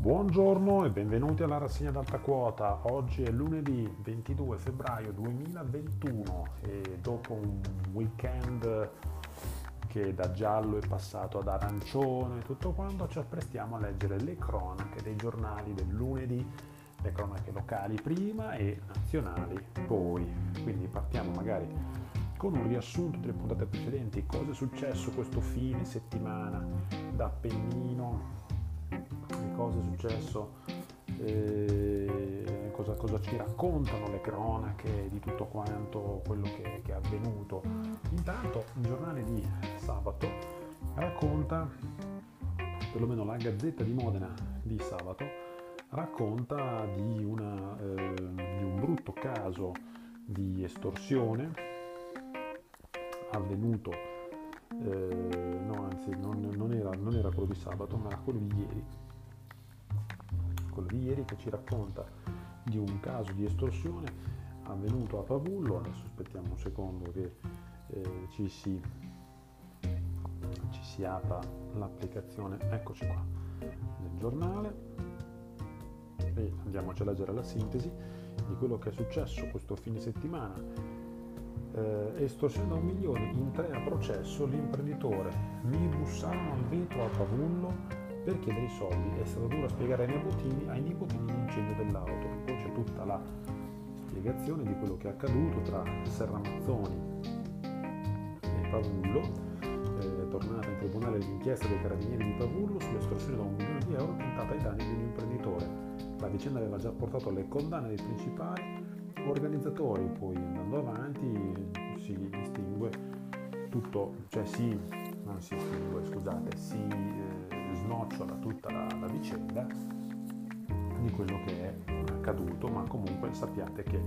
Buongiorno e benvenuti alla rassegna d'alta quota. Oggi è lunedì 22 febbraio 2021 e dopo un weekend che da giallo è passato ad arancione e tutto quanto ci apprestiamo a leggere le cronache dei giornali del lunedì, le cronache locali prima e nazionali poi. Quindi partiamo magari con un riassunto delle puntate precedenti, cosa è successo questo fine settimana da Appennino cosa è successo, eh, cosa, cosa, ci raccontano le cronache di tutto quanto quello che, che è avvenuto. Intanto il giornale di sabato racconta, perlomeno la Gazzetta di Modena di sabato, racconta di, una, eh, di un brutto caso di estorsione avvenuto, eh, no anzi non, non, era, non era quello di sabato ma quello di ieri, quello di ieri che ci racconta di un caso di estorsione avvenuto a Pavullo, adesso aspettiamo un secondo che eh, ci, si, ci si apra l'applicazione, eccoci qua, nel giornale e andiamoci a leggere la sintesi di quello che è successo questo fine settimana. Eh, estorsione da un milione in tre a processo l'imprenditore. Mi bussarono al vetro a Pavullo per chiedere i soldi. È stato duro spiegare ai nipotini, ai nipotini l'incendio dell'auto. Poi c'è tutta la spiegazione di quello che è accaduto tra Serramazzoni e Pavullo. Eh, è tornata in tribunale l'inchiesta dei carabinieri di Pavullo sull'estorsione da un milione di euro tentata ai danni di un imprenditore. La vicenda aveva già portato alle condanne dei principali organizzatori, poi andando avanti si distingue tutto, cioè si, non si distingue, scusate, si eh, snocciola tutta la, la vicenda di quello che è accaduto, ma comunque sappiate che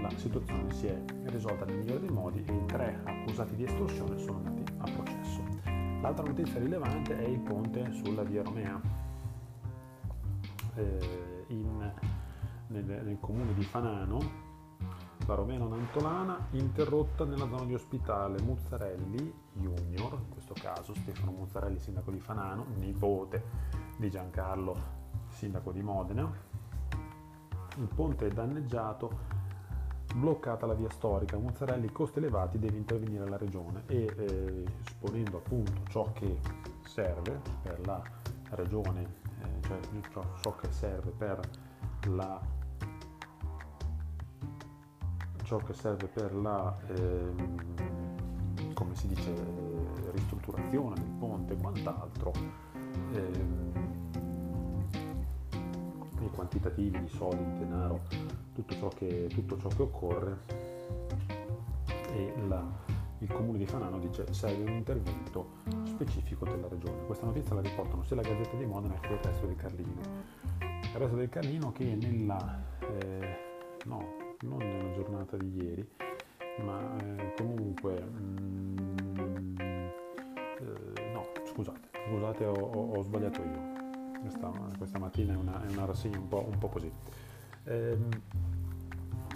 la situazione si è risolta nel migliore dei modi e i tre accusati di estorsione sono andati a processo. L'altra notizia rilevante è il ponte sulla via Romea. Eh, in, nel, nel comune di Fanano la Romena Nantolana interrotta nella zona di ospitale Muzzarelli Junior, in questo caso Stefano Muzzarelli, sindaco di Fanano, nipote di Giancarlo, sindaco di Modena. Il ponte è danneggiato, bloccata la via storica, Muzzarelli costi elevati deve intervenire la regione e eh, esponendo appunto ciò che serve per la regione, eh, cioè ciò che serve per la ciò che serve per la, ehm, come si dice, ristrutturazione del ponte e quant'altro, ehm, i quantitativi di soldi, di denaro, tutto ciò che, tutto ciò che occorre e la, il comune di Fanano dice serve un intervento specifico della regione. Questa notizia la riportano sia la Gazzetta di Modena che il resto del Carlino. Il resto del Carlino che nella eh, no, non nella giornata di ieri, ma eh, comunque... Mm, eh, no, scusate, scusate, ho, ho, sbagliato io. Questa, questa mattina è una, è una, rassegna un po', un po così. Eh,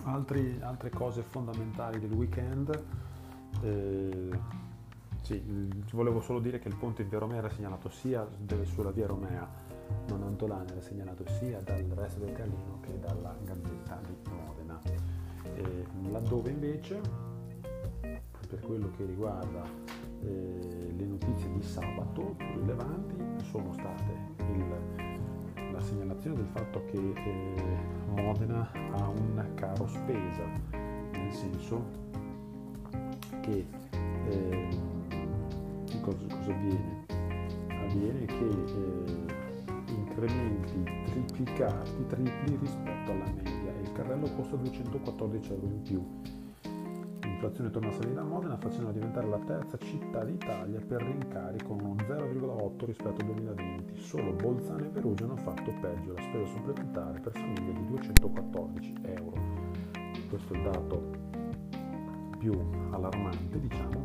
altri, altre cose fondamentali del weekend. Eh, sì, volevo solo dire che il ponte in via Romea era segnalato sia sulla via Romea, non Antolana, era segnalato sia dal resto del Carlino che dalla Gazzetta di Modena. E laddove invece, per quello che riguarda eh, le notizie di sabato rilevanti, sono state il, la segnalazione del fatto che eh, Modena ha un caro spesa, nel senso che eh, cosa, cosa, avviene? Avviene che eh, incrementi triplicati, tripli rispetto alla media carrello costa 214 euro in più. L'inflazione torna a salire a Modena facendo diventare la terza città d'Italia per rincari con uno 0,8 rispetto al 2020. Solo Bolzano e Perugia hanno fatto peggio, la spesa supplementare per famiglie di 214 euro. Questo è il dato più allarmante, diciamo,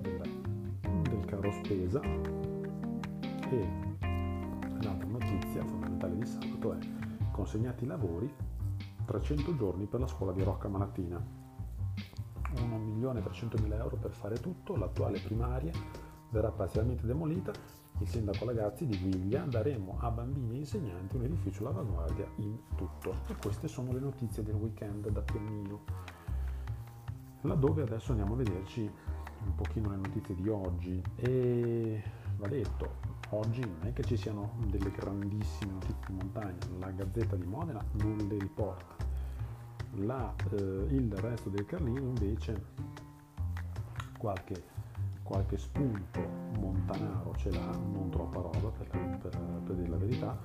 del, del caro spesa. E notizia fondamentale di sabato è consegnati i lavori 300 giorni per la scuola di Rocca Malatina. 1.300.000 euro per fare tutto, l'attuale primaria verrà parzialmente demolita il sindaco Ragazzi di Guiglia, daremo a bambini e insegnanti un edificio all'avanguardia in tutto. E queste sono le notizie del weekend da Pennino. Laddove adesso andiamo a vederci un pochino le notizie di oggi e va detto, oggi non è che ci siano delle grandissime notizie di montagna, la Gazzetta di Modena non le riporta, la, eh, il resto del Carlino invece qualche qualche spunto montanaro ce l'ha, non troppa roba per, per, per dire la verità,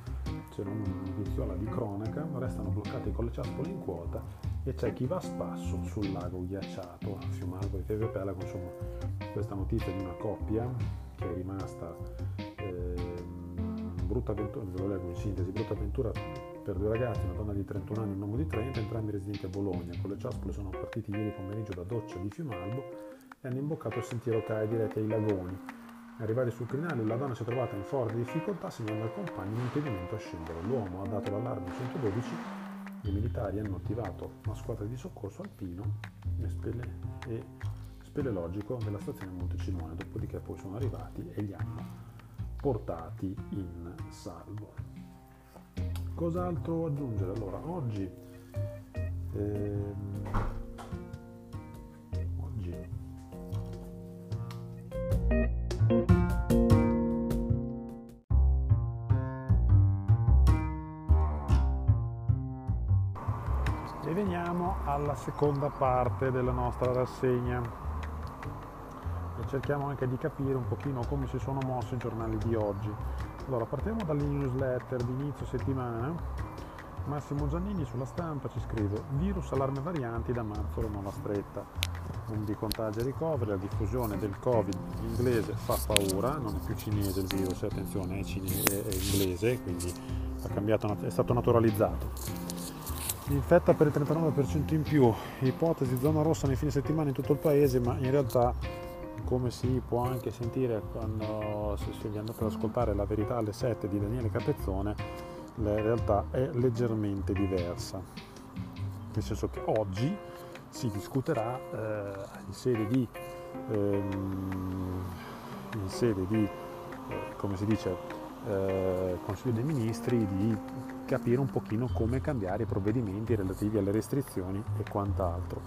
c'è una notiziola di cronaca, restano bloccati con le ciaspole in quota e c'è chi va a spasso sul lago ghiacciato a Fiumalgo e Tevepelago, insomma questa notizia di una coppia che è rimasta eh, brutta avventura, ve lo leggo in sintesi, brutta avventura per due ragazzi, una donna di 31 anni e un uomo di 30, entrambi residenti a Bologna, con le ciaspole sono partiti ieri pomeriggio da doccia di Fiumalbo e hanno imboccato il sentiero CAE diretti ai lagoni. Arrivati sul crinale, la donna si è trovata in forte difficoltà segnalando al compagno un impedimento a scendere. L'uomo ha dato l'allarme 112, i militari hanno attivato una squadra di soccorso alpino e speleologico della stazione Montecimone, dopodiché poi sono arrivati e li hanno portati in salvo. Cos'altro aggiungere? Allora, oggi ehm, E veniamo alla seconda parte della nostra rassegna cerchiamo anche di capire un pochino come si sono mossi i giornali di oggi. Allora, partiamo dalle newsletter di inizio settimana. Massimo Giannini sulla stampa ci scrive virus allarme varianti da marzo la nuova stretta. Boom di contagio e ricoveri, la diffusione del Covid inglese fa paura, non è più cinese il virus, attenzione, è, cinese, è inglese, quindi è stato naturalizzato infetta per il 39% in più, ipotesi zona rossa nei fine settimana in tutto il paese, ma in realtà come si può anche sentire quando se vi andate ascoltare la verità alle 7 di Daniele Capezzone, la realtà è leggermente diversa. Nel senso che oggi si discuterà eh, in sede di, ehm, in sede di eh, come si dice, eh, Consiglio dei Ministri di capire un pochino come cambiare i provvedimenti relativi alle restrizioni e quant'altro.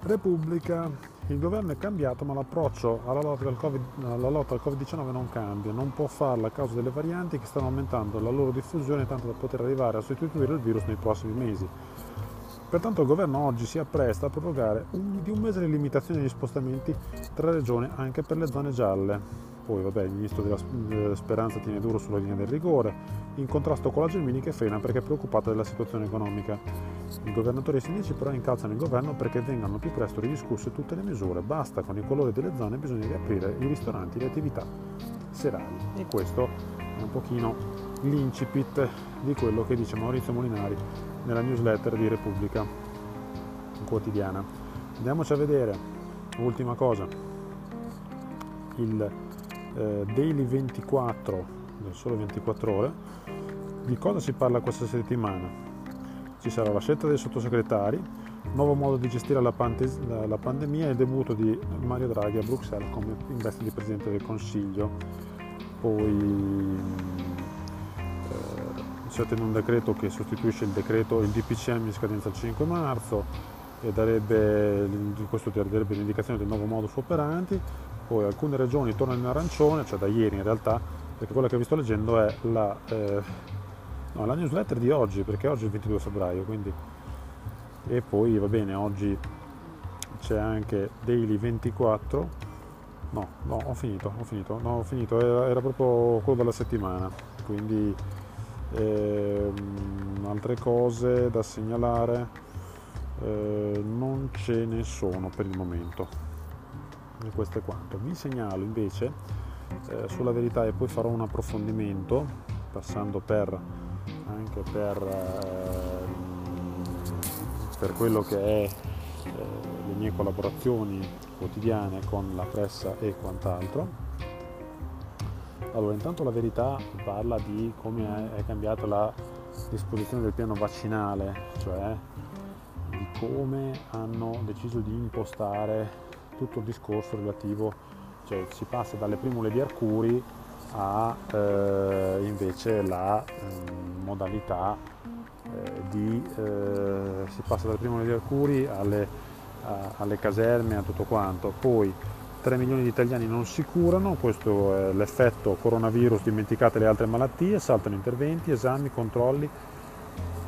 Repubblica, il governo è cambiato ma l'approccio alla lotta, al COVID, alla lotta al Covid-19 non cambia, non può farlo a causa delle varianti che stanno aumentando la loro diffusione tanto da poter arrivare a sostituire il virus nei prossimi mesi. Pertanto il governo oggi si appresta a prorogare un, di un mese le limitazioni agli spostamenti tra regioni anche per le zone gialle. Poi vabbè, il ministro della Speranza tiene duro sulla linea del rigore, in contrasto con la Gelmini che frena perché è preoccupata della situazione economica. I governatori e sindaci però incalzano il governo perché vengano più presto ridiscusse tutte le misure, basta con i colori delle zone, bisogna riaprire i ristoranti, le attività serali. E questo è un pochino l'incipit di quello che dice Maurizio Molinari nella newsletter di Repubblica quotidiana. Andiamoci a vedere, ultima cosa, il eh, Daily 24 del sole 24 ore di cosa si parla questa settimana ci sarà la scelta dei sottosegretari nuovo modo di gestire la, pante- la pandemia e il debutto di Mario Draghi a Bruxelles come in veste di Presidente del Consiglio. Poi eh, si ottiene un decreto che sostituisce il decreto il DPCM in scadenza il 5 marzo e darebbe, questo darebbe l'indicazione del nuovo modus operandi. Poi alcune regioni tornano in arancione, cioè da ieri in realtà, perché quella che vi sto leggendo è la, eh, no, la newsletter di oggi, perché oggi è il 22 febbraio, quindi... E poi va bene, oggi c'è anche Daily 24, no, no, ho finito, ho finito, no, ho finito, era, era proprio quello della settimana, quindi ehm, altre cose da segnalare. Eh, non ce ne sono per il momento. E questo è quanto. Vi segnalo invece eh, sulla verità e poi farò un approfondimento passando per, anche per, eh, per quello che è eh, le mie collaborazioni quotidiane con la pressa e quant'altro. Allora, intanto la verità parla di come è cambiata la disposizione del piano vaccinale, cioè di come hanno deciso di impostare tutto il discorso relativo, cioè si passa dalle primule di Arcuri ha eh, invece la eh, modalità di eh, si passa dal primo di Arcuri alle, a, alle caserme a tutto quanto poi 3 milioni di italiani non si curano, questo è l'effetto coronavirus, dimenticate le altre malattie, saltano interventi, esami, controlli,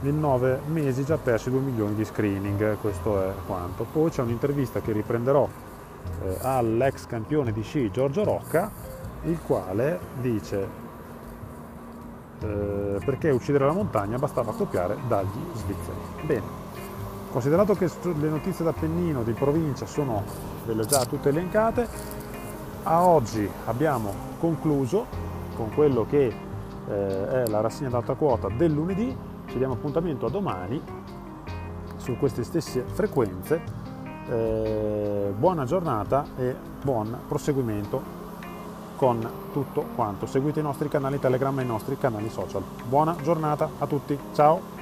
in 9 mesi già persi 2 milioni di screening, questo è quanto. Poi c'è un'intervista che riprenderò eh, all'ex campione di sci Giorgio Rocca, il quale dice eh, perché uccidere la montagna bastava copiare dagli svizzeri. Bene, considerato che le notizie d'Appennino di provincia sono ve le ho già tutte elencate, a oggi abbiamo concluso con quello che eh, è la rassegna d'alta quota del lunedì, ci diamo appuntamento a domani su queste stesse frequenze. Eh, buona giornata e buon proseguimento con tutto quanto. Seguite i nostri canali Telegram e i nostri canali social. Buona giornata a tutti, ciao!